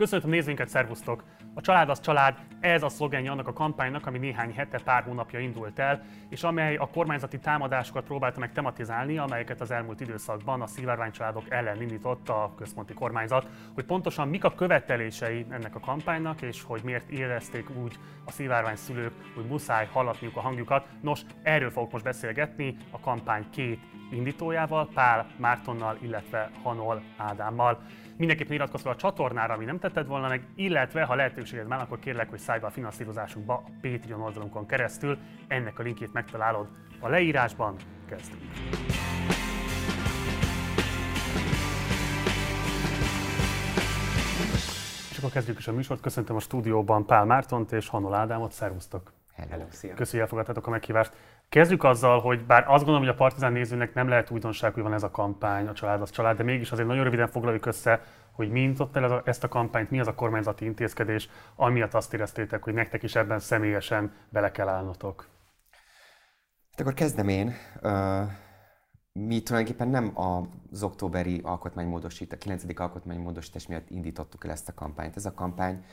Köszönöm nézőinket, szervusztok! A család az család, ez a szlogenje annak a kampánynak, ami néhány hete, pár hónapja indult el, és amely a kormányzati támadásokat próbálta meg tematizálni, amelyeket az elmúlt időszakban a szivárványcsaládok ellen indított a központi kormányzat, hogy pontosan mik a követelései ennek a kampánynak, és hogy miért érezték úgy a szivárvány szülők, hogy muszáj hallatniuk a hangjukat. Nos, erről fogok most beszélgetni a kampány két indítójával, Pál Mártonnal, illetve Hanol Ádámmal. Mindenképpen iratkozz fel a csatornára, ami nem tetted volna meg, illetve ha lehetőséged van, akkor kérlek, hogy szállj be a finanszírozásunkba a Patreon oldalunkon keresztül. Ennek a linkjét megtalálod a leírásban. Kezdünk! És akkor kezdjük is a műsort. Köszöntöm a stúdióban Pál Mártont és Hanol Ádámot. Szervusztok! Hello, szia! Köszönjük, hogy elfogadtátok a meghívást. Kezdjük azzal, hogy bár azt gondolom, hogy a Partizán nézőnek nem lehet újdonság, hogy van ez a kampány, a család az család, de mégis azért nagyon röviden foglaljuk össze, hogy mi indított el ezt a kampányt, mi az a kormányzati intézkedés, amiatt azt éreztétek, hogy nektek is ebben személyesen bele kell állnotok. Hát akkor kezdem én. Mi tulajdonképpen nem az októberi alkotmánymódosítás, a 9. alkotmánymódosítás miatt indítottuk el ezt a kampányt. Ez a kampány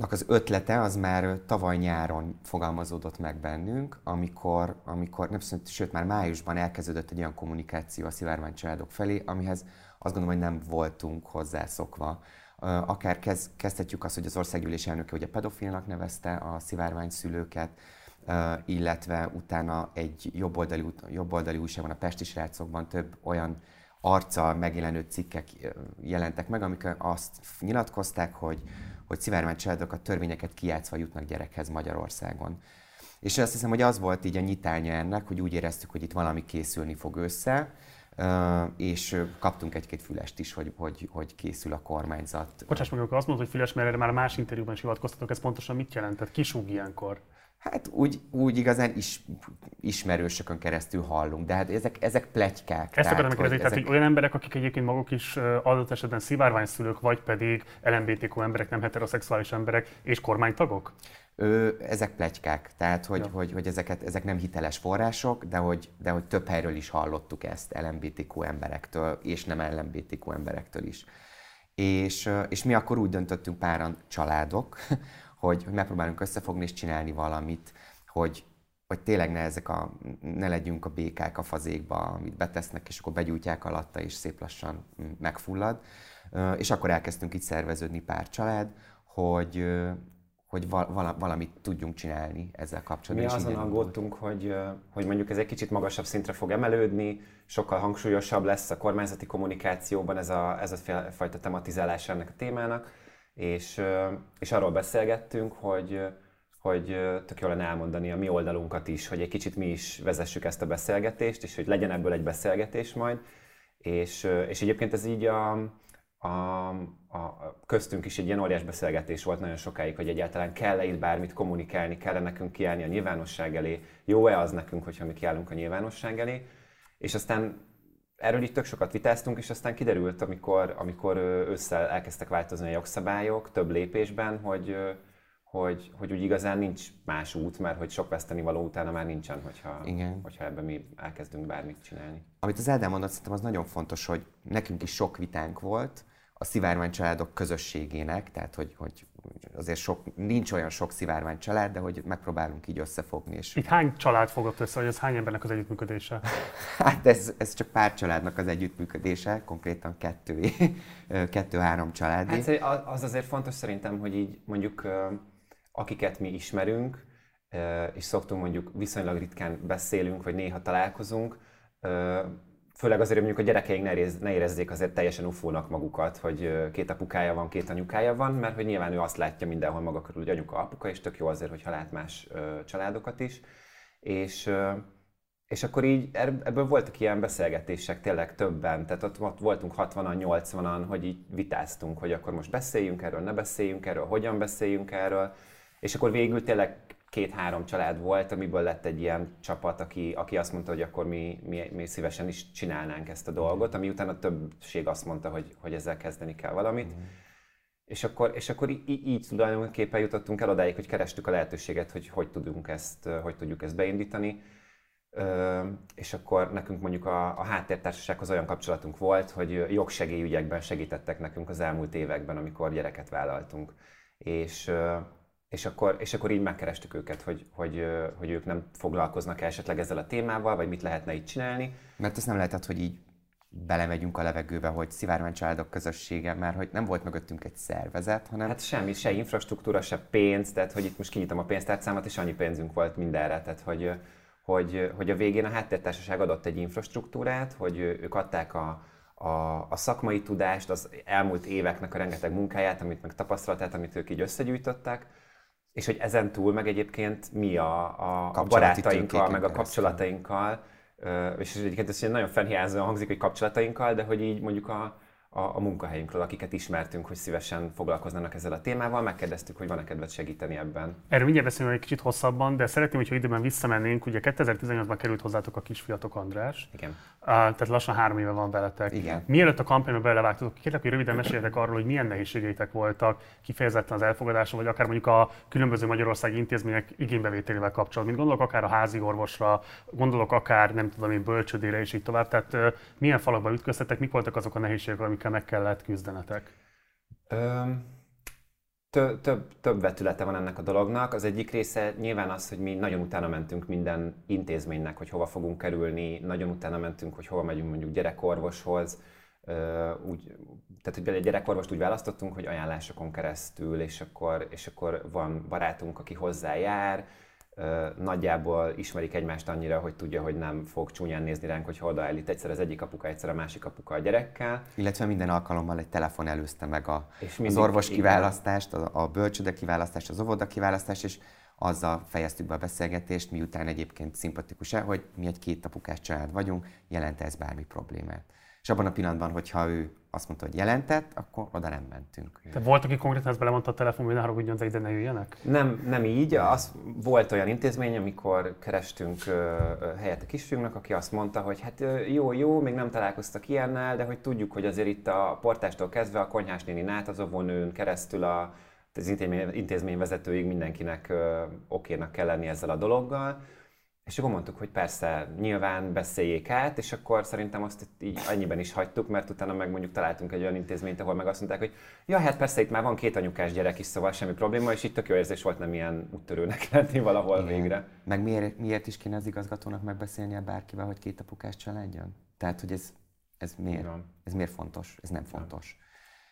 az ötlete az már tavaly nyáron fogalmazódott meg bennünk, amikor, amikor nem szint, sőt már májusban elkezdődött egy olyan kommunikáció a szivárvány családok felé, amihez azt gondolom, hogy nem voltunk hozzászokva. Akár kezd, kezdhetjük azt, hogy az országgyűlés elnöke ugye pedofilnak nevezte a szivárvány szülőket, illetve utána egy jobboldali, jobboldali újságban, a Pesti srácokban több olyan arccal megjelenő cikkek jelentek meg, amik azt nyilatkozták, hogy hogy szivárvány családok a törvényeket kijátszva jutnak gyerekhez Magyarországon. És azt hiszem, hogy az volt így a nyitánya ennek, hogy úgy éreztük, hogy itt valami készülni fog össze, és kaptunk egy-két fülest is, hogy, hogy, hogy készül a kormányzat. Bocsáss meg, akkor azt mondod, hogy füles, mert erre már más interjúban is hivatkoztatok, ez pontosan mit jelentett? Kisúg ilyenkor? Hát úgy, úgy igazán is, ismerősökön keresztül hallunk, de hát ezek, ezek plegykák. Ezt akarom kérdezni, tehát ezek... olyan emberek, akik egyébként maguk is adott esetben szivárványszülők, vagy pedig LMBTQ emberek, nem heteroszexuális emberek, és kormánytagok? Ö, ezek plegykák, tehát hogy, ja. hogy, hogy ezeket, ezek nem hiteles források, de hogy, de hogy több helyről is hallottuk ezt LMBTQ emberektől, és nem LMBTQ emberektől is. És, és mi akkor úgy döntöttünk páran családok, hogy, hogy megpróbálunk összefogni és csinálni valamit, hogy, hogy tényleg ne, ezek a, ne legyünk a békák a fazékba, amit betesznek, és akkor begyújtják alatta, és szép lassan megfullad. És akkor elkezdtünk itt szerveződni pár család, hogy, hogy val- valamit tudjunk csinálni ezzel kapcsolatban. Mi azon aggódtunk, hogy, hogy mondjuk ez egy kicsit magasabb szintre fog emelődni, sokkal hangsúlyosabb lesz a kormányzati kommunikációban ez a, ez a fajta tematizálás ennek a témának, és, és arról beszélgettünk, hogy, hogy tök jól lenne elmondani a mi oldalunkat is, hogy egy kicsit mi is vezessük ezt a beszélgetést, és hogy legyen ebből egy beszélgetés majd. És, és egyébként ez így a, a, a, köztünk is egy ilyen óriás beszélgetés volt nagyon sokáig, hogy egyáltalán kell-e itt bármit kommunikálni, kell-e nekünk kiállni a nyilvánosság elé, jó-e az nekünk, hogyha mi kiállunk a nyilvánosság elé. És aztán erről itt tök sokat vitáztunk, és aztán kiderült, amikor, amikor ősszel elkezdtek változni a jogszabályok több lépésben, hogy, hogy, hogy úgy igazán nincs más út, mert hogy sok veszteni való utána már nincsen, hogyha, Igen. hogyha ebben mi elkezdünk bármit csinálni. Amit az Ádám mondott, szerintem az nagyon fontos, hogy nekünk is sok vitánk volt, a szivárvány családok közösségének, tehát hogy, hogy azért sok, nincs olyan sok szivárvány család, de hogy megpróbálunk így összefogni. És... Itt hány család fogott össze, vagy ez hány embernek az együttműködése? hát ez, ez csak pár családnak az együttműködése, konkrétan kettő, kettő-három család. Hát az azért fontos szerintem, hogy így mondjuk akiket mi ismerünk, és szoktunk mondjuk viszonylag ritkán beszélünk, vagy néha találkozunk, főleg azért, hogy mondjuk a gyerekeink ne, érez, ne érezzék azért teljesen ufónak magukat, hogy két apukája van, két anyukája van, mert hogy nyilván ő azt látja mindenhol maga körül, hogy anyuka, apuka, és tök jó azért, hogyha lát más családokat is. És, és akkor így ebből voltak ilyen beszélgetések tényleg többen, tehát ott voltunk 60-an, 80-an, hogy így vitáztunk, hogy akkor most beszéljünk erről, ne beszéljünk erről, hogyan beszéljünk erről, és akkor végül tényleg két-három család volt, amiből lett egy ilyen csapat, aki, aki azt mondta, hogy akkor mi, mi, mi szívesen is csinálnánk ezt a dolgot, ami után a többség azt mondta, hogy, hogy ezzel kezdeni kell valamit. Mm. És akkor, és akkor így, így tulajdonképpen jutottunk el odáig, hogy kerestük a lehetőséget, hogy hogy tudunk ezt, hogy tudjuk ezt beindítani. és akkor nekünk mondjuk a, a háttértársasághoz olyan kapcsolatunk volt, hogy jogsegélyügyekben segítettek nekünk az elmúlt években, amikor gyereket vállaltunk. És, és, akkor, és akkor így megkerestük őket, hogy, hogy, hogy ők nem foglalkoznak -e esetleg ezzel a témával, vagy mit lehetne itt csinálni. Mert ezt nem lehetett, hogy így belemegyünk a levegőbe, hogy szivárvány családok közössége, mert hogy nem volt mögöttünk egy szervezet, hanem... Hát semmi, se infrastruktúra, se pénz, tehát hogy itt most kinyitom a pénztárcámat, és annyi pénzünk volt mindenre, tehát hogy, hogy, hogy a végén a háttértársaság adott egy infrastruktúrát, hogy ők adták a, a, a szakmai tudást, az elmúlt éveknek a rengeteg munkáját, amit meg tapasztalatát, amit ők így összegyűjtöttek, és hogy ezen túl meg egyébként mi a, a, a barátainkkal, meg a kapcsolatainkkal, és egyébként ez nagyon fennhiázóan hangzik, hogy kapcsolatainkkal, de hogy így mondjuk a, a, a munkahelyünkről, akiket ismertünk, hogy szívesen foglalkoznának ezzel a témával. Megkérdeztük, hogy van-e kedvet segíteni ebben. Erről mindjárt beszélünk egy kicsit hosszabban, de szeretném, hogyha időben visszamennénk. Ugye 2018-ban került hozzátok a kisfiatok András. Igen. Tehát lassan három éve van veletek. Igen. Mielőtt a kampányba belevágtatok, kérlek, hogy röviden meséljetek arról, hogy milyen nehézségeitek voltak kifejezetten az elfogadáson, vagy akár mondjuk a különböző magyarországi intézmények igénybevételével kapcsolatban. Mint gondolok akár a házi orvosra, gondolok akár nem tudom én bölcsödére és így tovább. Tehát milyen falakba ütköztetek, mik voltak azok a nehézségek, amik amikkel meg kellett küzdenetek? Ö, több, több, több vetülete van ennek a dolognak. Az egyik része nyilván az, hogy mi nagyon utána mentünk minden intézménynek, hogy hova fogunk kerülni, nagyon utána mentünk, hogy hova megyünk mondjuk gyerekorvoshoz. úgy, tehát, hogy egy gyerekorvost úgy választottunk, hogy ajánlásokon keresztül, és akkor, és akkor van barátunk, aki hozzájár, nagyjából ismerik egymást annyira, hogy tudja, hogy nem fog csúnyán nézni ránk, hogy odaállít egyszer az egyik apuka, egyszer a másik apuka a gyerekkel. Illetve minden alkalommal egy telefon előzte meg a, és mindig, az orvos kiválasztást, a, a bölcsöde kiválasztást, az óvoda kiválasztást, és azzal fejeztük be a beszélgetést, miután egyébként szimpatikus-e, hogy mi egy két apukás család vagyunk, jelent ez bármi problémát. És abban a pillanatban, hogyha ő azt mondta, hogy jelentett, akkor oda nem mentünk. Te volt, aki konkrétan ezt belemondta a telefon, hogy ne haragudjon, de ide ne jöjjenek? Nem, nem így. Az, volt olyan intézmény, amikor kerestünk helyet a kisfiúnknak, aki azt mondta, hogy hát jó, jó, még nem találkoztak ilyennel, de hogy tudjuk, hogy azért itt a portástól kezdve a konyhás néni át, az óvónőn keresztül a, az intézmény, intézmény vezetőig mindenkinek okénak kell lenni ezzel a dologgal és akkor mondtuk, hogy persze, nyilván beszéljék át, és akkor szerintem azt így annyiben is hagytuk, mert utána meg mondjuk találtunk egy olyan intézményt, ahol meg azt mondták, hogy ja, hát persze itt már van két anyukás gyerek is, szóval semmi probléma, és itt tök jó érzés volt nem ilyen úttörőnek lenni valahol Igen. végre. Meg miért, miért is kéne az igazgatónak megbeszélnie bárkivel, hogy két apukás családjon? Tehát, hogy ez, ez miért? Ez miért fontos? Ez nem fontos.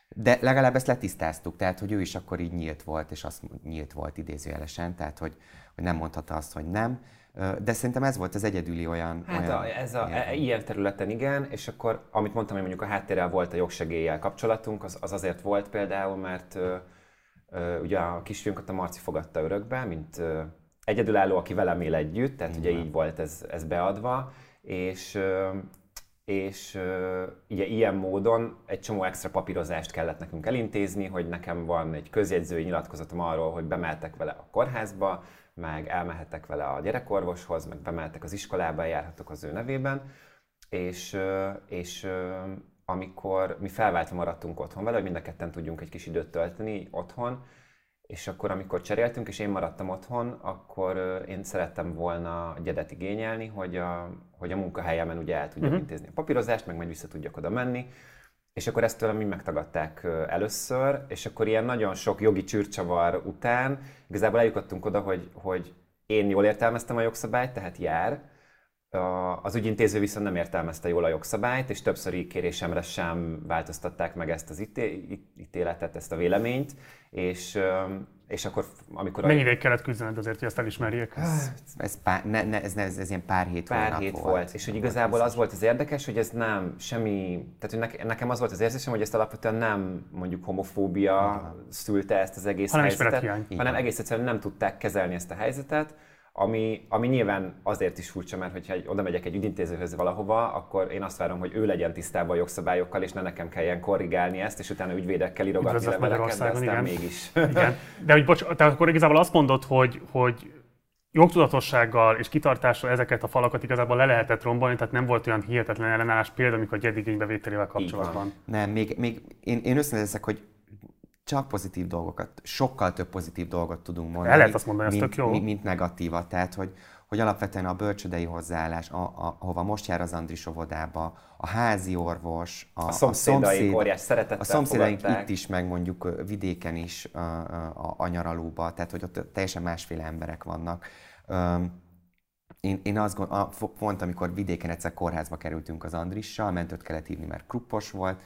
De legalább ezt letisztáztuk, tehát hogy ő is akkor így nyílt volt, és azt nyílt volt idézőjelesen, tehát hogy, hogy nem mondhatta azt, hogy nem de szerintem ez volt az egyedüli olyan... Hát olyan, a, ez a, ilyen. ilyen területen igen, és akkor amit mondtam, hogy mondjuk a háttérrel volt a jogsegéllyel kapcsolatunk, az, az azért volt például, mert ö, ö, ugye a kisfiunkat a Marci fogadta örökbe, mint ö, egyedülálló, aki velem él együtt, tehát igen. ugye így volt ez, ez beadva, és és ugye ilyen módon egy csomó extra papírozást kellett nekünk elintézni, hogy nekem van egy közjegyzői nyilatkozatom arról, hogy bemeltek vele a kórházba, meg elmehettek vele a gyerekorvoshoz, meg bemeltek az iskolába, járhatok az ő nevében, és, és amikor mi felváltva maradtunk otthon vele, hogy mind a ketten tudjunk egy kis időt tölteni otthon, és akkor, amikor cseréltünk, és én maradtam otthon, akkor én szerettem volna gyedet igényelni, hogy a, hogy a munkahelyemen ugye el tudjam uh-huh. intézni a papírozást, meg majd vissza tudjak oda menni, és akkor ezt tőlem mi megtagadták először, és akkor ilyen nagyon sok jogi csürcsavar után igazából eljutottunk oda, hogy, hogy én jól értelmeztem a jogszabályt, tehát jár, az ügyintéző viszont nem értelmezte jól a jogszabályt, és többszöri kérésemre sem változtatták meg ezt az ítéletet, ezt a véleményt, és és akkor amikor... Mennyi ideig kellett küzdened azért, hogy ezt elismerjék? Ez, ez, pár, ne, ne, ez, ez, ez ilyen pár hét Pár hét volt. volt. És hogy igazából az volt az érdekes, hogy ez nem semmi... Tehát hogy nekem az volt az érzésem, hogy ezt alapvetően nem mondjuk homofóbia szülte ezt az egész hanem helyzetet, hanem egész egyszerűen nem tudták kezelni ezt a helyzetet, ami, ami nyilván azért is furcsa, mert hogyha egy, oda megyek egy ügyintézőhöz valahova, akkor én azt várom, hogy ő legyen tisztában a jogszabályokkal, és ne nekem kelljen korrigálni ezt, és utána ügyvédekkel írogatni leveleket, de aztán igen. mégis. Igen. De hogy bocs, tehát akkor igazából azt mondod, hogy, hogy jogtudatossággal és kitartással ezeket a falakat igazából le lehetett rombolni, tehát nem volt olyan hihetetlen ellenállás például, amikor a gyedigénybevételével kapcsolatban. Nem, még, még én, én össze hogy csak pozitív dolgokat, sokkal több pozitív dolgot tudunk mondani. El lehet azt mondani, mint, tök jó. Mint, mint negatívat. Tehát, hogy, hogy alapvetően a bölcsödei hozzáállás, a, a, ahova most jár az Andris óvodába, a házi orvos, a, a szomszédaik a szomszéd, óriás szeretettel A szomszédaink itt is, meg mondjuk vidéken is a, a, a nyaralóba, tehát hogy ott teljesen másféle emberek vannak. Én, én azt gondolom, pont amikor vidéken egyszer kórházba kerültünk az Andrissal, a mentőt kellett hívni, mert kruppos volt,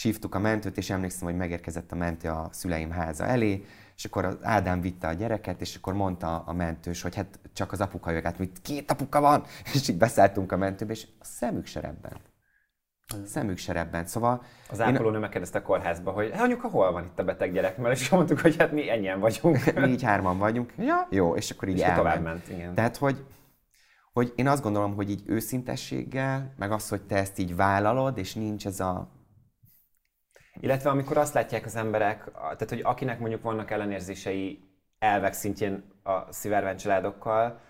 sívtuk a mentőt, és emlékszem, hogy megérkezett a mentő a szüleim háza elé, és akkor az Ádám vitte a gyereket, és akkor mondta a mentős, hogy hát csak az apuka jött, hát két apuka van, és így beszálltunk a mentőbe, és a szemük se rebbent. A szemük se rebbent. Szóval... Az ápolónő én... megkérdezte a kórházba, hogy hát anyuka, hol van itt a beteg gyerek? Mert és mondtuk, hogy hát mi ennyien vagyunk. mi így hárman vagyunk. Ja, jó, és akkor így és tovább ment, igen. Tehát, hogy, hogy én azt gondolom, hogy így őszintességgel, meg az, hogy te ezt így vállalod, és nincs ez a illetve amikor azt látják az emberek, tehát hogy akinek mondjuk vannak ellenérzései elvek szintjén a szivárvány családokkal,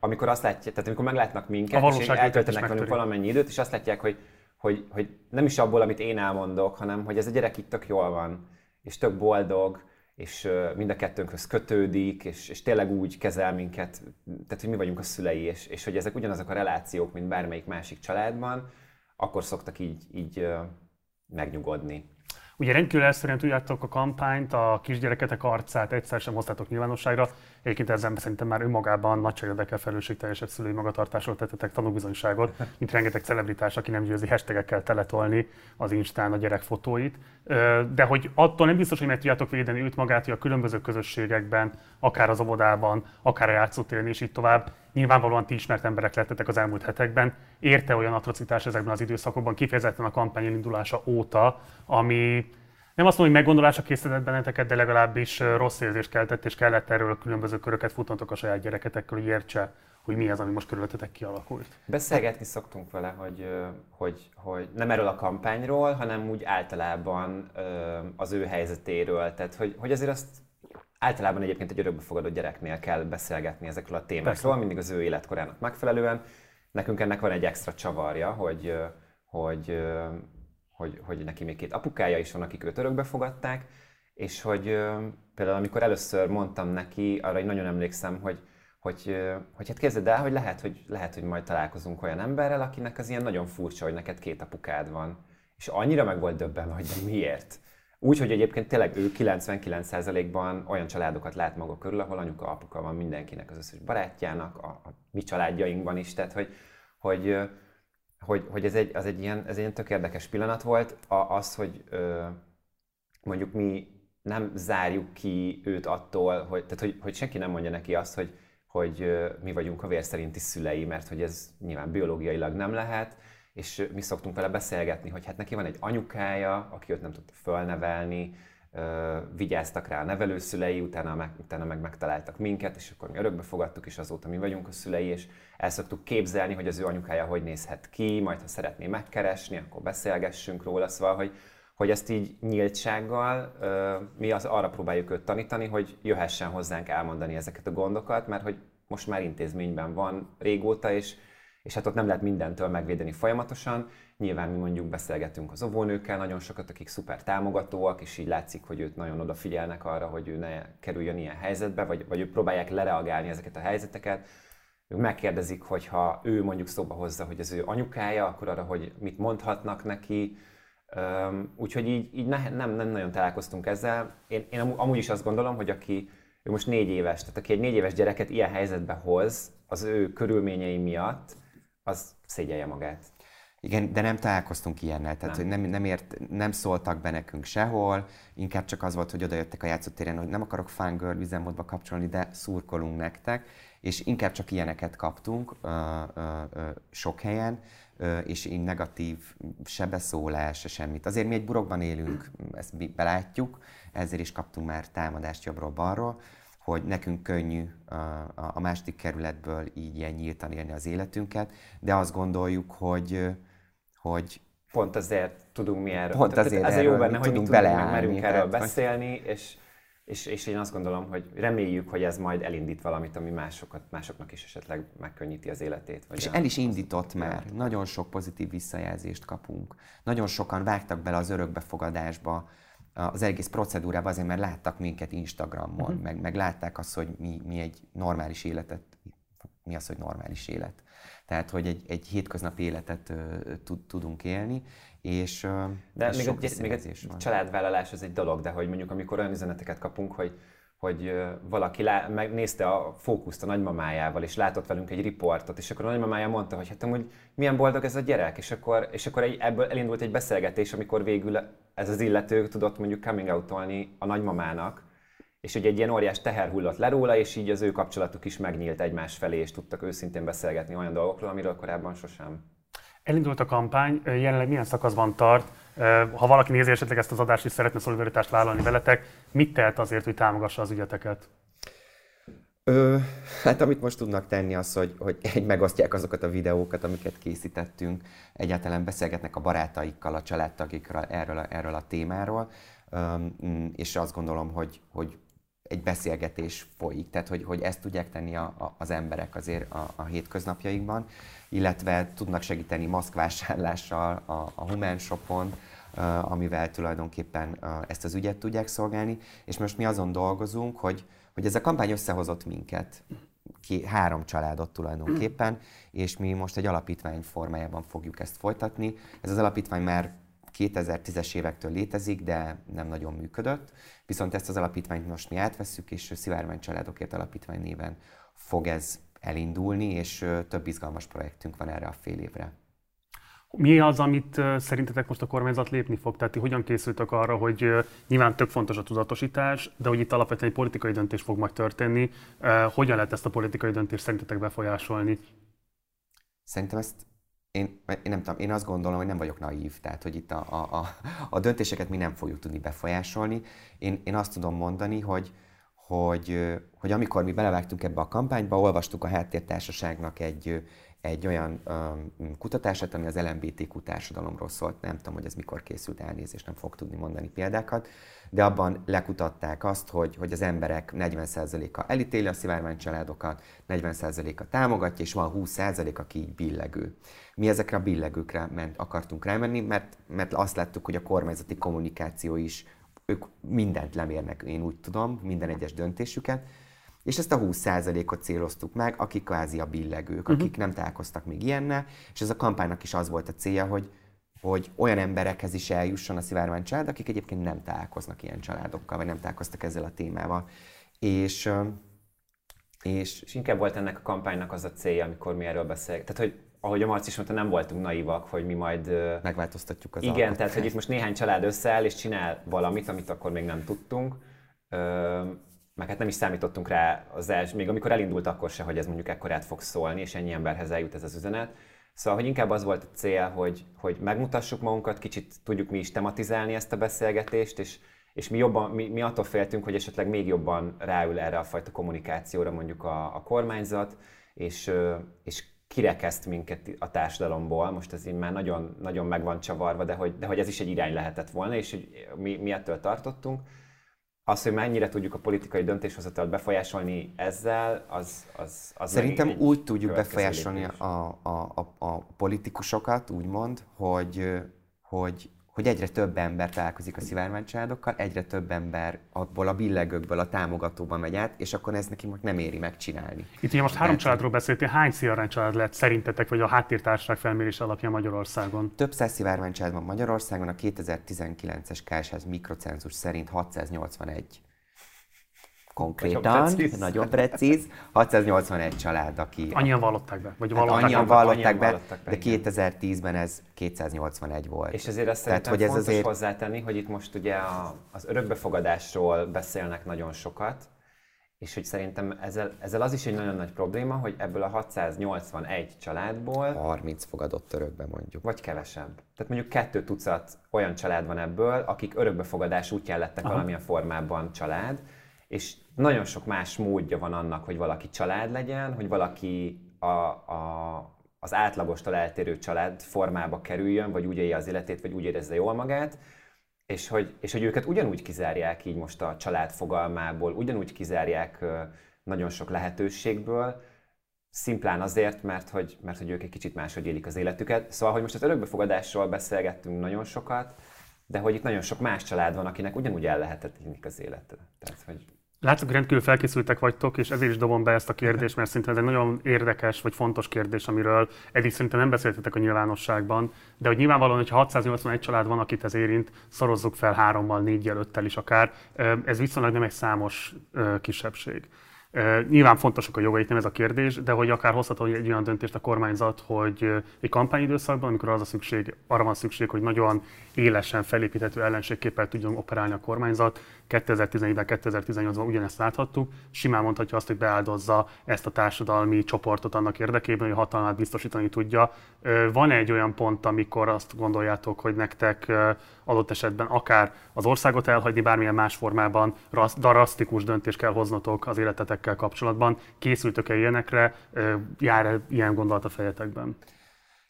amikor azt látják, tehát amikor meglátnak minket, és eltöltenek velünk valamennyi időt, és azt látják, hogy, hogy, hogy nem is abból, amit én elmondok, hanem hogy ez a gyerek itt tök jól van, és tök boldog, és mind a kettőnkhöz kötődik, és, és tényleg úgy kezel minket, tehát hogy mi vagyunk a szülei, és, és hogy ezek ugyanazok a relációk, mint bármelyik másik családban, akkor szoktak így, így megnyugodni. Ugye rendkívül elszerűen tudjátok a kampányt, a kisgyereketek arcát egyszer sem hoztátok nyilvánosságra. Egyébként ezen szerintem már önmagában nagyságrendekel felelősségteljesebb szülői magatartásról tettetek tanúbizonyságot, mint rengeteg celebritás, aki nem győzi hashtagekkel teletolni az Instán a gyerek fotóit. De hogy attól nem biztos, hogy meg tudjátok védeni őt magát, hogy a különböző közösségekben, akár az óvodában, akár a játszótéren és így tovább, nyilvánvalóan ti ismert emberek lettetek az elmúlt hetekben. Érte olyan atrocitás ezekben az időszakokban, kifejezetten a kampány elindulása óta, ami nem azt mondom, hogy meggondolásra készített benneteket, de legalábbis rossz érzést keltett, és kellett erről különböző köröket futantok a saját gyereketekkel, hogy értse, hogy mi az, ami most körülöttetek kialakult. Beszélgetni szoktunk vele, hogy, hogy, hogy nem erről a kampányról, hanem úgy általában az ő helyzetéről. Tehát, hogy, hogy azért azt általában egyébként egy örökbefogadott gyereknél kell beszélgetni ezekről a témákról, Persze. mindig az ő életkorának megfelelően. Nekünk ennek van egy extra csavarja, hogy, hogy hogy, hogy neki még két apukája is van, akik őt örökbe fogadták, és hogy például amikor először mondtam neki, arra én nagyon emlékszem, hogy, hogy, hogy hát kezded el, hogy lehet, hogy lehet, hogy majd találkozunk olyan emberrel, akinek az ilyen nagyon furcsa, hogy neked két apukád van. És annyira meg volt döbben, hogy de miért. Úgy, hogy egyébként tényleg ő 99%-ban olyan családokat lát maga körül, ahol anyuka, apuka van mindenkinek, az összes barátjának, a, a mi családjainkban is, tehát hogy, hogy hogy, hogy ez, egy, az egy ilyen, ez egy ilyen tök érdekes pillanat volt, a, az, hogy ö, mondjuk mi nem zárjuk ki őt attól, hogy, tehát hogy, hogy senki nem mondja neki azt, hogy, hogy mi vagyunk a vér szerinti szülei, mert hogy ez nyilván biológiailag nem lehet, és mi szoktunk vele beszélgetni, hogy hát neki van egy anyukája, aki őt nem tudta fölnevelni, vigyáztak rá a nevelőszülei, utána meg, utána meg megtaláltak minket, és akkor mi örökbe fogadtuk, és azóta mi vagyunk a szülei, és el szoktuk képzelni, hogy az ő anyukája hogy nézhet ki, majd ha szeretné megkeresni, akkor beszélgessünk róla, szóval, hogy, hogy ezt így nyíltsággal mi az, arra próbáljuk őt tanítani, hogy jöhessen hozzánk elmondani ezeket a gondokat, mert hogy most már intézményben van régóta, és, és hát ott nem lehet mindentől megvédeni folyamatosan, Nyilván mi mondjuk beszélgetünk az óvónőkkel, nagyon sokat, akik szuper támogatóak, és így látszik, hogy őt nagyon odafigyelnek arra, hogy ő ne kerüljön ilyen helyzetbe, vagy, vagy ők próbálják lereagálni ezeket a helyzeteket. Ők megkérdezik, hogy ha ő mondjuk szóba hozza, hogy az ő anyukája, akkor arra, hogy mit mondhatnak neki. Úgyhogy így, így ne, nem, nem nagyon találkoztunk ezzel. Én, én amúgy is azt gondolom, hogy aki ő most négy éves, tehát aki egy négy éves gyereket ilyen helyzetbe hoz, az ő körülményei miatt, az szégyelje magát. Igen, de nem találkoztunk ilyennel, tehát nem. hogy nem, nem, ért, nem szóltak be nekünk sehol, inkább csak az volt, hogy odajöttek a játszótéren, hogy nem akarok fangirl üzemmódba kapcsolni, de szurkolunk nektek, és inkább csak ilyeneket kaptunk ö, ö, ö, sok helyen, ö, és így negatív sebeszólás, se semmit. Azért mi egy burokban élünk, ezt mi belátjuk, ezért is kaptunk már támadást jobbról-balról, hogy nekünk könnyű a második kerületből így ilyen nyíltan élni az életünket, de azt gondoljuk, hogy hogy pont azért tudunk mi erről. Pont azért ez a jó benne, hogy tudunk beleállni, merünk erről beszélni, és, és, és én azt gondolom, hogy reméljük, hogy ez majd elindít valamit, ami másokat, másoknak is esetleg megkönnyíti az életét. Vagy és el is indított már. Nagyon sok pozitív visszajelzést kapunk. Nagyon sokan vágtak bele az örökbefogadásba, az egész procedúrába azért, mert láttak minket Instagramon, uh-huh. meg, meg látták azt, hogy mi, mi egy normális életet mi az, hogy normális élet. Tehát, hogy egy, egy hétköznapi életet tudunk élni, és De még, sok a, még a családvállalás az egy dolog, de hogy mondjuk amikor olyan üzeneteket kapunk, hogy hogy valaki lá, megnézte a fókuszt a nagymamájával, és látott velünk egy riportot, és akkor a nagymamája mondta, hogy hát amúgy milyen boldog ez a gyerek, és akkor, és akkor egy, ebből elindult egy beszélgetés, amikor végül ez az illető tudott mondjuk coming out-olni a nagymamának, és hogy egy ilyen óriás teher hullott le róla, és így az ő kapcsolatuk is megnyílt egymás felé, és tudtak őszintén beszélgetni olyan dolgokról, amiről korábban sosem. Elindult a kampány, jelenleg milyen szakaszban tart? Ha valaki nézi esetleg ezt az adást és szeretne szolidaritást vállalni veletek, mit tehet azért, hogy támogassa az ügyeteket? Ö, hát amit most tudnak tenni az, hogy, hogy egy megosztják azokat a videókat, amiket készítettünk, egyáltalán beszélgetnek a barátaikkal, a családtagikkal erről a, erről a témáról, Ö, és azt gondolom, hogy, hogy egy beszélgetés folyik, tehát hogy, hogy ezt tudják tenni a, a, az emberek azért a, a hétköznapjaikban, illetve tudnak segíteni maszkvásárlással a, a Human Shopon, uh, amivel tulajdonképpen uh, ezt az ügyet tudják szolgálni, és most mi azon dolgozunk, hogy, hogy ez a kampány összehozott minket, ki, három családot tulajdonképpen, és mi most egy alapítvány formájában fogjuk ezt folytatni. Ez az alapítvány már 2010-es évektől létezik, de nem nagyon működött. Viszont ezt az alapítványt most mi átveszük, és Szivárvány Családokért Alapítvány néven fog ez elindulni, és több izgalmas projektünk van erre a fél évre. Mi az, amit szerintetek most a kormányzat lépni fog? Tehát ti hogyan készültek arra, hogy nyilván tök fontos a tudatosítás, de hogy itt alapvetően egy politikai döntés fog majd történni. Hogyan lehet ezt a politikai döntést szerintetek befolyásolni? Szerintem ezt én, én nem tudom, én azt gondolom, hogy nem vagyok naív, tehát hogy itt a, a, a, a döntéseket mi nem fogjuk tudni befolyásolni. Én, én azt tudom mondani, hogy, hogy, hogy amikor mi belevágtunk ebbe a kampányba, olvastuk a háttértársaságnak egy, egy olyan um, kutatását, ami az LMBTQ társadalomról szólt. Nem tudom, hogy ez mikor készült elnézést, nem fog tudni mondani példákat, de abban lekutatták azt, hogy, hogy az emberek 40%-a elítéli a szivárvány családokat, 40%-a támogatja, és van 20% aki így billegő. Mi ezekre a billegőkre ment, akartunk rámenni, mert, mert azt láttuk, hogy a kormányzati kommunikáció is, ők mindent lemérnek, én úgy tudom, minden egyes döntésüket, és ezt a 20%-ot céloztuk meg, akik kvázi a billegők, uh-huh. akik nem találkoztak még ilyennel, és ez a kampánynak is az volt a célja, hogy, hogy olyan emberekhez is eljusson a szivárvány család, akik egyébként nem találkoznak ilyen családokkal, vagy nem találkoztak ezzel a témával. És, és, és inkább volt ennek a kampánynak az a célja, amikor mi erről beszélünk. Tehát, hogy ahogy a Marci is mondta, nem voltunk naivak, hogy mi majd... Megváltoztatjuk az Igen, alkot. tehát hogy itt most néhány család összeáll és csinál valamit, amit akkor még nem tudtunk. meg hát nem is számítottunk rá az első, még amikor elindult akkor se, hogy ez mondjuk ekkorát fog szólni, és ennyi emberhez eljut ez az üzenet. Szóval, hogy inkább az volt a cél, hogy, hogy megmutassuk magunkat, kicsit tudjuk mi is tematizálni ezt a beszélgetést, és, és mi, jobban, mi, mi attól féltünk, hogy esetleg még jobban ráül erre a fajta kommunikációra mondjuk a, a kormányzat, és, és kirekeszt minket a társadalomból, most ez így már nagyon, nagyon meg van csavarva, de hogy, de hogy ez is egy irány lehetett volna, és hogy mi, mi ettől tartottunk. Az, hogy mennyire tudjuk a politikai döntéshozatalt befolyásolni ezzel, az, az, az Szerintem úgy tudjuk befolyásolni a, a, a, a politikusokat, úgymond, hogy, hogy hogy egyre több ember találkozik a szivárványcsaládokkal, egyre több ember abból a billegőkből a támogatóba megy át, és akkor ez neki most nem éri megcsinálni. Itt ugye most három Tehát, családról beszéltél, hány szivárványcsalád lett szerintetek, vagy a háttértársaság felmérés alapján Magyarországon? Több száz szivárványcsalád van Magyarországon, a 2019-es KSH mikrocenzus szerint 681 konkrétan, nagyon precíz. nagyon precíz, 681 család, aki... Annyian vallották be? Vagy vallották, hát annyian vallották be, vallották be, de 2010-ben ez 281 volt. És ezért azt Tehát, hogy ez fontos azért... hozzátenni, hogy itt most ugye a, az örökbefogadásról beszélnek nagyon sokat, és hogy szerintem ezzel, ezzel az is egy nagyon nagy probléma, hogy ebből a 681 családból... 30 fogadott örökbe mondjuk. Vagy kevesebb. Tehát mondjuk kettő tucat olyan család van ebből, akik örökbefogadás útján lettek Aha. valamilyen formában család, és nagyon sok más módja van annak, hogy valaki család legyen, hogy valaki a, a, az átlagostól eltérő család formába kerüljön, vagy úgy élje az életét, vagy úgy érezze jól magát, és hogy, és hogy őket ugyanúgy kizárják így most a család fogalmából, ugyanúgy kizárják nagyon sok lehetőségből, szimplán azért, mert hogy, mert hogy ők egy kicsit máshogy élik az életüket. Szóval, hogy most az örökbefogadásról beszélgettünk nagyon sokat, de hogy itt nagyon sok más család van, akinek ugyanúgy el lehetetlenik az élete. Tehát, hogy Látszik, rendkívül felkészültek vagytok, és ezért is dobom be ezt a kérdést, mert szerintem ez egy nagyon érdekes vagy fontos kérdés, amiről eddig szerintem nem beszéltetek a nyilvánosságban, de hogy nyilvánvalóan, hogyha 681 család van, akit ez érint, szorozzuk fel hárommal, négyel, öttel is akár, ez viszonylag nem egy számos kisebbség. Nyilván fontosak a jogaik, nem ez a kérdés, de hogy akár hozható egy olyan döntést a kormányzat, hogy egy kampányidőszakban, amikor az a szükség, arra van szükség, hogy nagyon élesen felépíthető ellenségképpel tudjon operálni a kormányzat. 2014-ben, 2018-ban ugyanezt láthattuk. Simán mondhatja azt, hogy beáldozza ezt a társadalmi csoportot annak érdekében, hogy a hatalmát biztosítani tudja. Van egy olyan pont, amikor azt gondoljátok, hogy nektek adott esetben akár az országot elhagyni bármilyen más formában, drasztikus döntést kell hoznotok az életetekkel kapcsolatban. Készültök-e ilyenekre? Jár -e ilyen gondolat a fejetekben?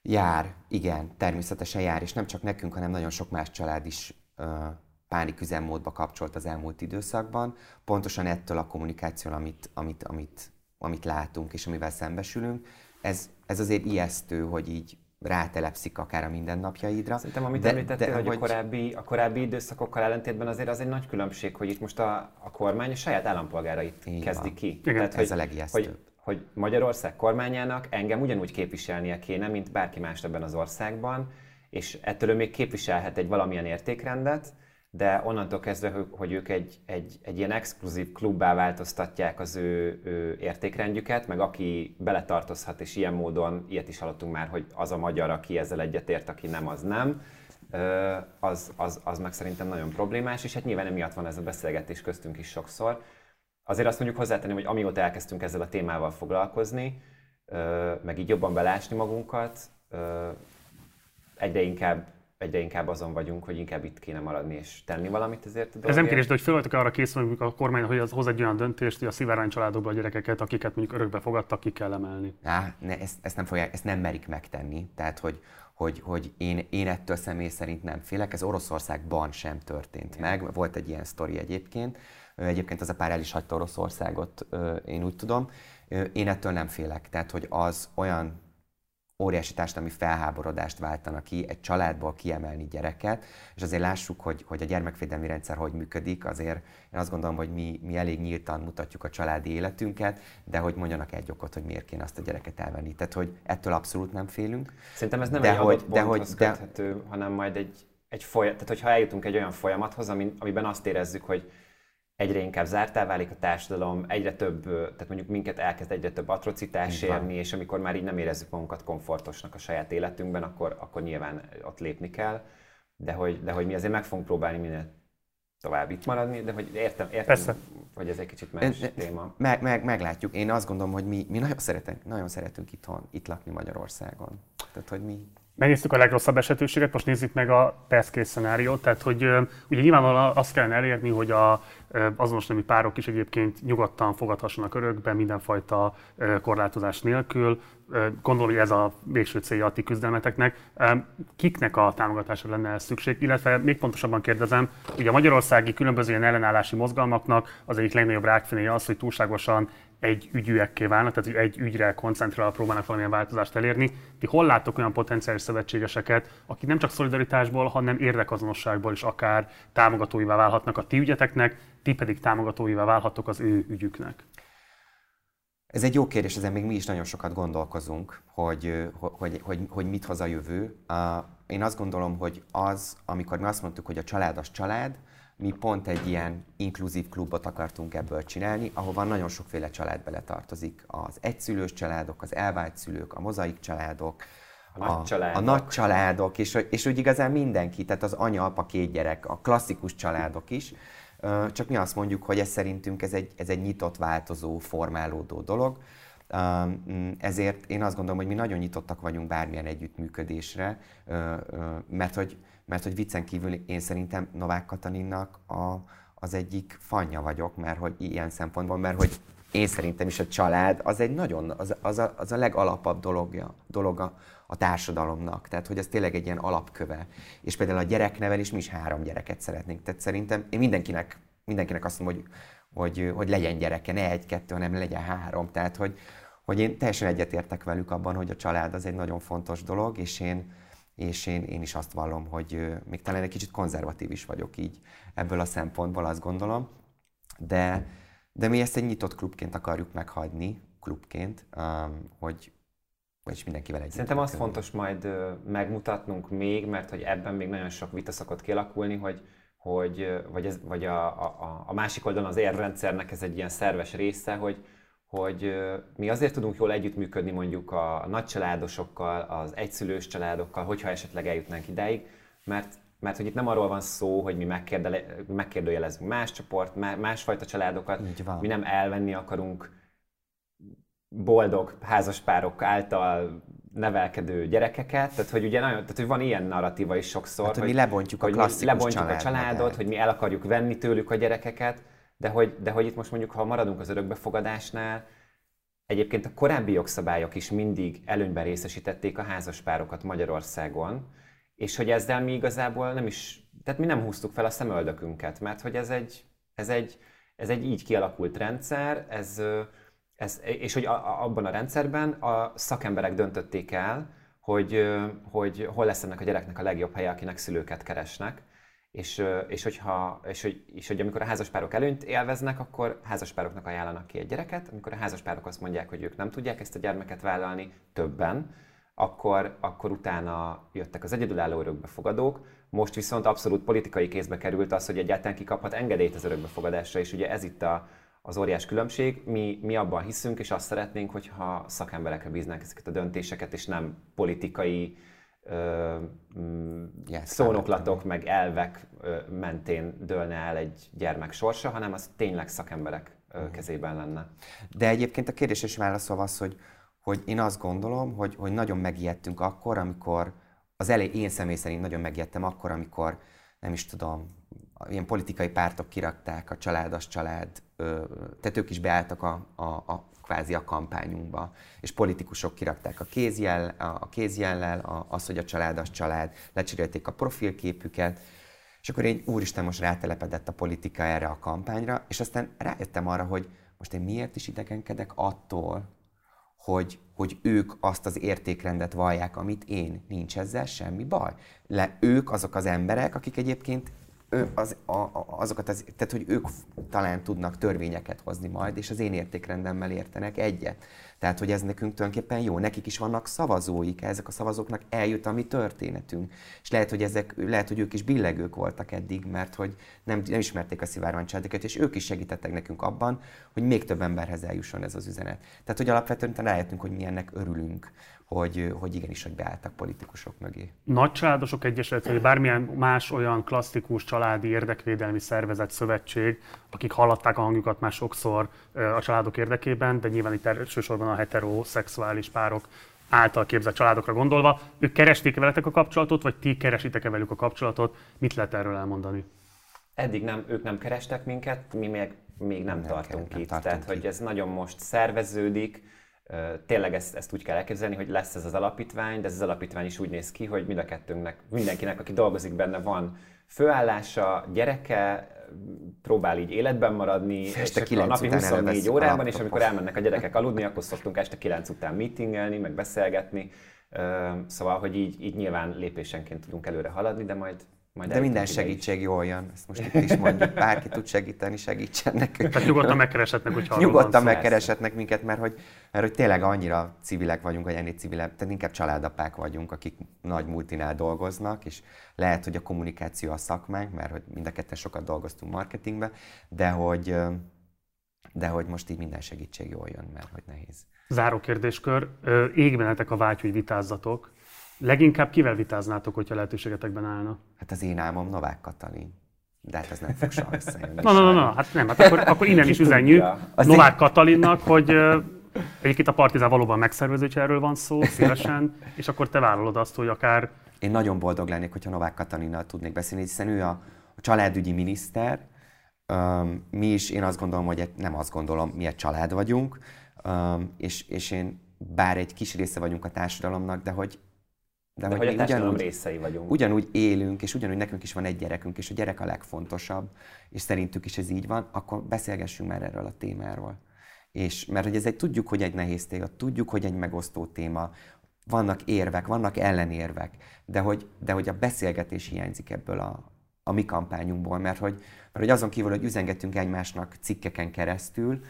Jár, igen, természetesen jár, és nem csak nekünk, hanem nagyon sok más család is pánik üzemmódba kapcsolt az elmúlt időszakban, pontosan ettől a kommunikáció, amit, amit, amit, amit látunk és amivel szembesülünk. Ez, ez azért ijesztő, hogy így rátelepszik akár a mindennapjaidra. Szerintem, amit de, említettél, de, hogy, hogy a korábbi, a korábbi időszakokkal ellentétben azért az egy nagy különbség, hogy itt most a, a kormány a saját állampolgárait Így kezdi van. ki. Igen, Tehát, ez hogy, a legijesztőbb. Hogy, hogy Magyarország kormányának engem ugyanúgy képviselnie kéne, mint bárki más ebben az országban, és ettől ő még képviselhet egy valamilyen értékrendet, de onnantól kezdve, hogy ők egy, egy, egy ilyen exkluzív klubbá változtatják az ő, ő értékrendjüket, meg aki beletartozhat, és ilyen módon, ilyet is hallottunk már, hogy az a magyar, aki ezzel egyetért, aki nem, az nem, az, az, az meg szerintem nagyon problémás, és hát nyilván emiatt van ez a beszélgetés köztünk is sokszor. Azért azt mondjuk hozzátenni, hogy amióta elkezdtünk ezzel a témával foglalkozni, meg így jobban belásni magunkat, egyre inkább egyre inkább azon vagyunk, hogy inkább itt kéne maradni és tenni valamit ezért a. Ez nem kérdés, de hogy föl arra készülni a kormány, hogy az hoz egy olyan döntést, hogy a szivárány családokban a gyerekeket, akiket mondjuk örökbe fogadtak, ki kell emelni. Á, ne, ezt, ezt, nem fogják, ezt nem merik megtenni. Tehát, hogy, hogy, hogy én, én ettől személy szerint nem félek. Ez Oroszországban sem történt Igen. meg. Volt egy ilyen sztori egyébként. Egyébként az a pár el is hagyta Oroszországot, én úgy tudom. Én ettől nem félek. Tehát, hogy az olyan óriási társadalmi felháborodást váltanak ki egy családból kiemelni gyereket, és azért lássuk, hogy, hogy a gyermekvédelmi rendszer hogy működik, azért én azt gondolom, hogy mi, mi elég nyíltan mutatjuk a családi életünket, de hogy mondjanak egy okot, hogy miért kéne azt a gyereket elvenni. Tehát, hogy ettől abszolút nem félünk. Szerintem ez nem de egy hogy, de hogy, köthető, de... hanem majd egy, egy folyamat, tehát hogyha eljutunk egy olyan folyamathoz, amiben azt érezzük, hogy egyre inkább zártá válik a társadalom, egyre több, tehát mondjuk minket elkezd egyre több atrocitás érni, és amikor már így nem érezzük magunkat komfortosnak a saját életünkben, akkor, akkor nyilván ott lépni kell, de hogy, de hogy mi azért meg fogunk próbálni minél tovább itt maradni, de hogy értem, értem Persze. hogy ez egy kicsit más en, téma. Meg, meg, meglátjuk. Én azt gondolom, hogy mi, mi nagyon, szeretünk, nagyon szeretünk itthon, itt lakni Magyarországon. Tehát, hogy mi Megnéztük a legrosszabb esetőséget, most nézzük meg a best case szenáriót. Tehát, hogy ugye nyilvánvalóan azt kellene elérni, hogy a azonos nemű párok is egyébként nyugodtan fogadhassanak örökbe mindenfajta korlátozás nélkül. Gondolom, hogy ez a végső célja a ti küzdelmeteknek. Kiknek a támogatásra lenne szükség? Illetve még pontosabban kérdezem, ugye a magyarországi különböző ilyen ellenállási mozgalmaknak az egyik legnagyobb rákfenéje az, hogy túlságosan egy ügyűekké válnak, tehát hogy egy ügyre koncentrálva próbálnak valamilyen változást elérni. Ti hol láttok olyan potenciális szövetségeseket, akik nem csak szolidaritásból, hanem érdekazonosságból is akár támogatóivá válhatnak a ti ügyeteknek, ti pedig támogatóivá válhattok az ő ügyüknek? Ez egy jó kérdés, ezen még mi is nagyon sokat gondolkozunk, hogy, hogy, hogy, hogy mit hoz a jövő. Én azt gondolom, hogy az, amikor mi azt mondtuk, hogy a család az család, mi pont egy ilyen inkluzív klubot akartunk ebből csinálni, ahova nagyon sokféle család beletartozik. Az egyszülős családok, az elvált szülők, a mozaik családok, a, a, nagy családok. a nagy családok, és, és úgy igazán mindenki, tehát az anya, apa, két gyerek, a klasszikus családok is. Csak mi azt mondjuk, hogy ez szerintünk ez egy, ez egy nyitott, változó, formálódó dolog. Ezért én azt gondolom, hogy mi nagyon nyitottak vagyunk bármilyen együttműködésre, mert hogy mert hogy viccen kívül én szerintem Novák Katalinnak a, az egyik fanya vagyok, mert hogy ilyen szempontból, mert hogy én szerintem is a család az egy nagyon, az, az, a, az a legalapabb dologja, dologa a társadalomnak. Tehát, hogy ez tényleg egy ilyen alapköve. És például a gyereknevelés, mi is három gyereket szeretnénk. Tehát szerintem én mindenkinek, mindenkinek azt mondom, hogy, hogy, hogy legyen gyereke, ne egy-kettő, hanem legyen három. Tehát, hogy, hogy én teljesen egyetértek velük abban, hogy a család az egy nagyon fontos dolog, és én, és én, én is azt vallom, hogy még talán egy kicsit konzervatív is vagyok így ebből a szempontból, azt gondolom, de, de mi ezt egy nyitott klubként akarjuk meghagyni, klubként, hogy vagyis mindenkivel együtt. Szerintem az fontos majd megmutatnunk még, mert hogy ebben még nagyon sok vita szokott kialakulni, hogy, hogy vagy, ez, vagy a, a, a másik oldalon az érrendszernek ez egy ilyen szerves része, hogy, hogy mi azért tudunk jól együttműködni mondjuk a nagycsaládosokkal, az egyszülős családokkal, hogyha esetleg eljutnánk ideig, mert, mert hogy itt nem arról van szó, hogy mi megkérdőjelezünk más csoport, másfajta családokat, mi nem elvenni akarunk boldog házaspárok által nevelkedő gyerekeket, tehát hogy ugye nagyon, tehát hogy van ilyen narratíva is sokszor, hát, hogy, hogy mi lebontjuk a klasszikus lebontjuk a családot, hogy mi el akarjuk venni tőlük a gyerekeket, de hogy, de hogy itt most mondjuk, ha maradunk az örökbefogadásnál, egyébként a korábbi jogszabályok is mindig előnyben részesítették a házaspárokat Magyarországon, és hogy ezzel mi igazából nem is, tehát mi nem húztuk fel a szemöldökünket, mert hogy ez egy, ez egy, ez egy így kialakult rendszer, ez, ez, és hogy a, abban a rendszerben a szakemberek döntötték el, hogy, hogy hol lesz ennek a gyereknek a legjobb helye, akinek szülőket keresnek, és, és, hogyha, és, hogy, és hogy amikor a házaspárok előnyt élveznek, akkor házaspároknak ajánlanak ki egy gyereket, amikor a házaspárok azt mondják, hogy ők nem tudják ezt a gyermeket vállalni, többen, akkor, akkor utána jöttek az egyedülálló örökbefogadók. Most viszont abszolút politikai kézbe került az, hogy egyáltalán kikaphat engedélyt az örökbefogadásra, és ugye ez itt a, az óriás különbség. Mi, mi abban hiszünk, és azt szeretnénk, hogyha szakemberekre bíznánk ezeket a döntéseket, és nem politikai ö, yes, szónoklatok, meg elvek mentén dőlne el egy gyermek sorsa, hanem az tényleg szakemberek mhm. kezében lenne. De egyébként a kérdés is válaszol az, hogy, hogy én azt gondolom, hogy, hogy nagyon megijedtünk akkor, amikor az elej, én személy szerint nagyon megijedtem akkor, amikor nem is tudom, ilyen politikai pártok kirakták a családos család, tehát ők is beálltak a, a, a kvázi a kampányunkba, és politikusok kirakták a, kézjel, a kézjellel, a, az, hogy a család az család, lecserélték a profilképüket, és akkor én úristen most rátelepedett a politika erre a kampányra, és aztán rájöttem arra, hogy most én miért is idegenkedek attól, hogy, hogy ők azt az értékrendet vallják, amit én. Nincs ezzel semmi baj. Le, ők azok az emberek, akik egyébként az, a, a, azokat az, tehát hogy ők talán tudnak törvényeket hozni majd, és az én értékrendemmel értenek egyet. Tehát, hogy ez nekünk tulajdonképpen jó. Nekik is vannak szavazóik, ezek a szavazóknak eljut a mi történetünk. És lehet, hogy, ezek, lehet, hogy ők is billegők voltak eddig, mert hogy nem, nem ismerték a szivárványcsaládeket, és ők is segítettek nekünk abban, hogy még több emberhez eljusson ez az üzenet. Tehát, hogy alapvetően rájöttünk, hogy mi ennek örülünk hogy, hogy igenis, hogy beálltak politikusok mögé. Nagy családosok egyesület, vagy bármilyen más olyan klasszikus családi érdekvédelmi szervezet, szövetség, akik hallatták a hangjukat már sokszor a családok érdekében, de nyilván itt elsősorban a heteroszexuális párok által képzett családokra gondolva. Ők keresték veletek a kapcsolatot, vagy ti keresitek-e velük a kapcsolatot? Mit lehet erről elmondani? Eddig nem, ők nem kerestek minket, mi még, még nem, nem tartunk kell, itt. Nem tartunk Tehát, itt. hogy ez nagyon most szerveződik, Tényleg ezt, ezt úgy kell elképzelni, hogy lesz ez az alapítvány, de ez az alapítvány is úgy néz ki, hogy mind a kettőnknek, mindenkinek, aki dolgozik benne, van főállása, gyereke, próbál így életben maradni, este és a napi 24 órában, és amikor elmennek a gyerekek aludni, akkor szoktunk este 9 után meetingelni, meg beszélgetni. Szóval, hogy így, így nyilván lépésenként tudunk előre haladni, de majd majd De minden segítség jól jön, ezt most itt is mondjuk, bárki tud segíteni, segítsen nekünk. Tehát nyugodtan megkereshetnek, hogyha Nyugodtan megkereshetnek minket, mert hogy, mert hogy tényleg annyira civilek vagyunk, vagy ennél civilek, tehát inkább családapák vagyunk, akik nagy multinál dolgoznak, és lehet, hogy a kommunikáció a szakmánk, mert hogy mind a ketten sokat dolgoztunk marketingbe, de hogy, de hogy most így minden segítség jól jön, mert hogy nehéz. Záró kérdéskör. Égbenetek a vágy, hogy vitázzatok. Leginkább kivel vitáznátok, hogyha lehetőségetekben állna? Hát az én álmom Novák Katalin. De hát ez nem fog soha összejönni. Na, na, na, na, hát nem, hát akkor, akkor innen is üzenjük Novák én... Katalinnak, hogy egyébként a Partizán valóban megszervező, hogy erről van szó, szívesen, és akkor te vállalod azt, hogy akár... Én nagyon boldog lennék, hogyha Novák Katalinnal tudnék beszélni, hiszen ő a, a családügyi miniszter, um, mi is, én azt gondolom, hogy nem azt gondolom, mi egy család vagyunk, um, és, és én bár egy kis része vagyunk a társadalomnak, de hogy de, de hogy, hogy a ugyanúgy, részei vagyunk. Ugyanúgy élünk, és ugyanúgy nekünk is van egy gyerekünk, és a gyerek a legfontosabb, és szerintük is ez így van, akkor beszélgessünk már erről a témáról. És mert hogy ez egy, tudjuk, hogy egy nehéz téma, tudjuk, hogy egy megosztó téma, vannak érvek, vannak ellenérvek, de hogy, de hogy a beszélgetés hiányzik ebből a, a mi kampányunkból, mert hogy, mert hogy azon kívül, hogy üzengetünk egymásnak cikkeken keresztül,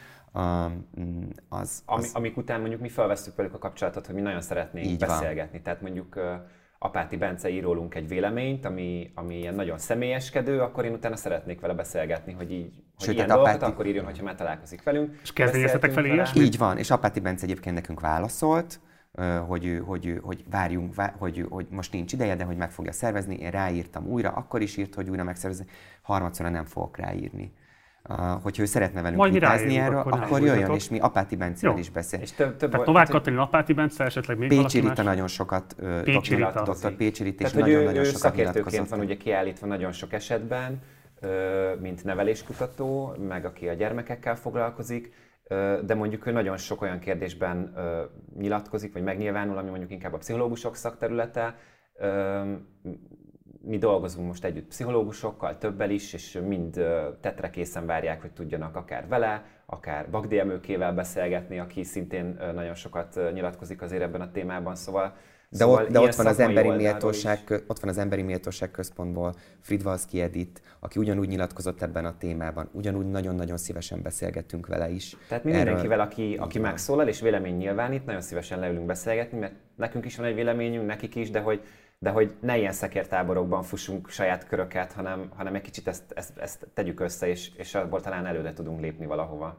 az, Ami, az... Amik után mondjuk mi felvesztük velük a kapcsolatot, hogy mi nagyon szeretnénk Így beszélgetni. Van. Tehát mondjuk Apáti Bence ír írólunk egy véleményt, ami, ami ilyen nagyon személyeskedő, akkor én utána szeretnék vele beszélgetni, hogy így hogy Sőt, ilyen dolgokat, Apáti... akkor írjon, hogyha már találkozik velünk. És kezdeményeztetek felé is? Így van, és Apáti Bence egyébként nekünk válaszolt, hogy, hogy, hogy várjunk, hogy, hogy most nincs ideje, de hogy meg fogja szervezni. Én ráírtam újra, akkor is írt, hogy újra megszervezni, harmadszorra nem fogok ráírni. Hogyha ő szeretne velünk Majd vitázni erről, akkor, akkor jöjjön, és mi Apáti Bencével is beszélünk. több, több Tehát Novák Katalin, Apáti Bence, esetleg még Pécsi Rita nagyon sokat, Pécsi Rita. Dr. Pécsi Rita is nagyon-nagyon sokat szakértőként van ugye kiállítva nagyon sok esetben, mint neveléskkutató, meg aki a gyermekekkel foglalkozik, de mondjuk ő nagyon sok olyan kérdésben nyilatkozik, vagy megnyilvánul, ami mondjuk inkább a pszichológusok szakterülete. Mi dolgozunk most együtt pszichológusokkal, többel is, és mind tetre készen várják, hogy tudjanak akár vele, akár Bagdi Emőkével beszélgetni, aki szintén nagyon sokat nyilatkozik azért ebben a témában, szóval de, szóval ott, de ott, van az emberi méltóság, ott van az Emberi Méltóság Központból Fridvalszki Edith, aki ugyanúgy nyilatkozott ebben a témában, ugyanúgy nagyon-nagyon szívesen beszélgettünk vele is. Tehát mi mindenkivel, aki, aki megszólal és vélemény nyilvánít, nagyon szívesen leülünk beszélgetni, mert nekünk is van egy véleményünk, nekik is, de hogy, de hogy ne ilyen szekértáborokban fussunk saját köröket, hanem, hanem egy kicsit ezt, ezt, ezt tegyük össze, és, és abból talán előre tudunk lépni valahova.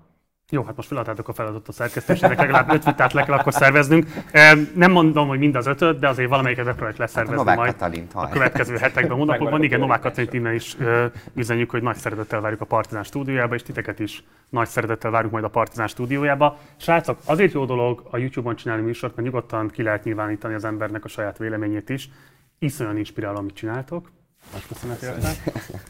Jó, hát most feladtátok a feladatot a szerkesztésnek, legalább öt vitát le kell akkor szerveznünk. Nem mondom, hogy mind az ötöt, de azért valamelyiket megpróbáljuk leszervezni hát a majd Katalint, a következő hetekben, hónapokban. Igen, Novák Katalint innen is üzenjük, hogy nagy szeretettel várjuk a Partizán stúdiójába, és titeket is nagy szeretettel várjuk majd a Partizán stúdiójába. Srácok, azért jó dolog a YouTube-on csinálni műsort, mert nyugodtan ki lehet nyilvánítani az embernek a saját véleményét is. Iszonyan inspiráló, amit csináltok. Nagy köszönet érte.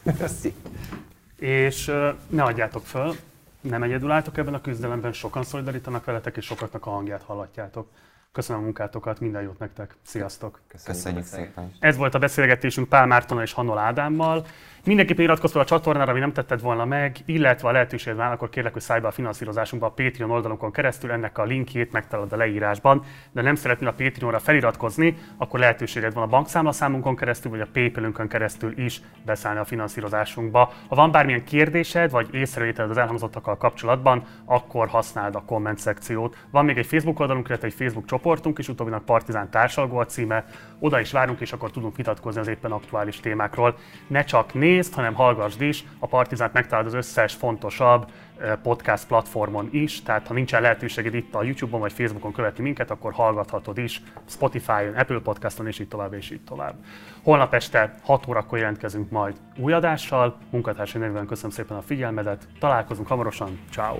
És ne adjátok föl, nem egyedül álltok ebben a küzdelemben, sokan szolidarítanak veletek, és sokaknak a hangját hallatjátok. Köszönöm a munkátokat, minden jót nektek. Sziasztok! Köszönjük, Köszönjük szépen! Ez volt a beszélgetésünk Pál Mártonnal és Hanol Ádámmal. Mindenképpen iratkozz fel a csatornára, ami nem tetted volna meg, illetve a lehetőséged van, akkor kérlek, hogy szállj be a finanszírozásunkba a Patreon oldalunkon keresztül, ennek a linkjét megtalálod a leírásban, de nem szeretnél a Patreonra feliratkozni, akkor lehetőséged van a bankszámlaszámunkon keresztül, vagy a PayPal-ünkön keresztül is beszállni a finanszírozásunkba. Ha van bármilyen kérdésed, vagy észrevételed az elhangzottakkal kapcsolatban, akkor használd a komment szekciót. Van még egy Facebook oldalunk, illetve egy Facebook csoportunk is, utóbbinak Partizán társalgó a címe, oda is várunk, és akkor tudunk vitatkozni az éppen aktuális témákról. Ne csak nézd, hanem hallgassd is. A Partizánt megtalálod az összes fontosabb eh, podcast platformon is, tehát ha nincsen lehetőséged itt a YouTube-on vagy Facebookon követni minket, akkor hallgathatod is Spotify-on, Apple Podcaston és így tovább és így tovább. Holnap este 6 órakor jelentkezünk majd új adással. Munkatársai nevében köszönöm szépen a figyelmedet. Találkozunk hamarosan. Ciao.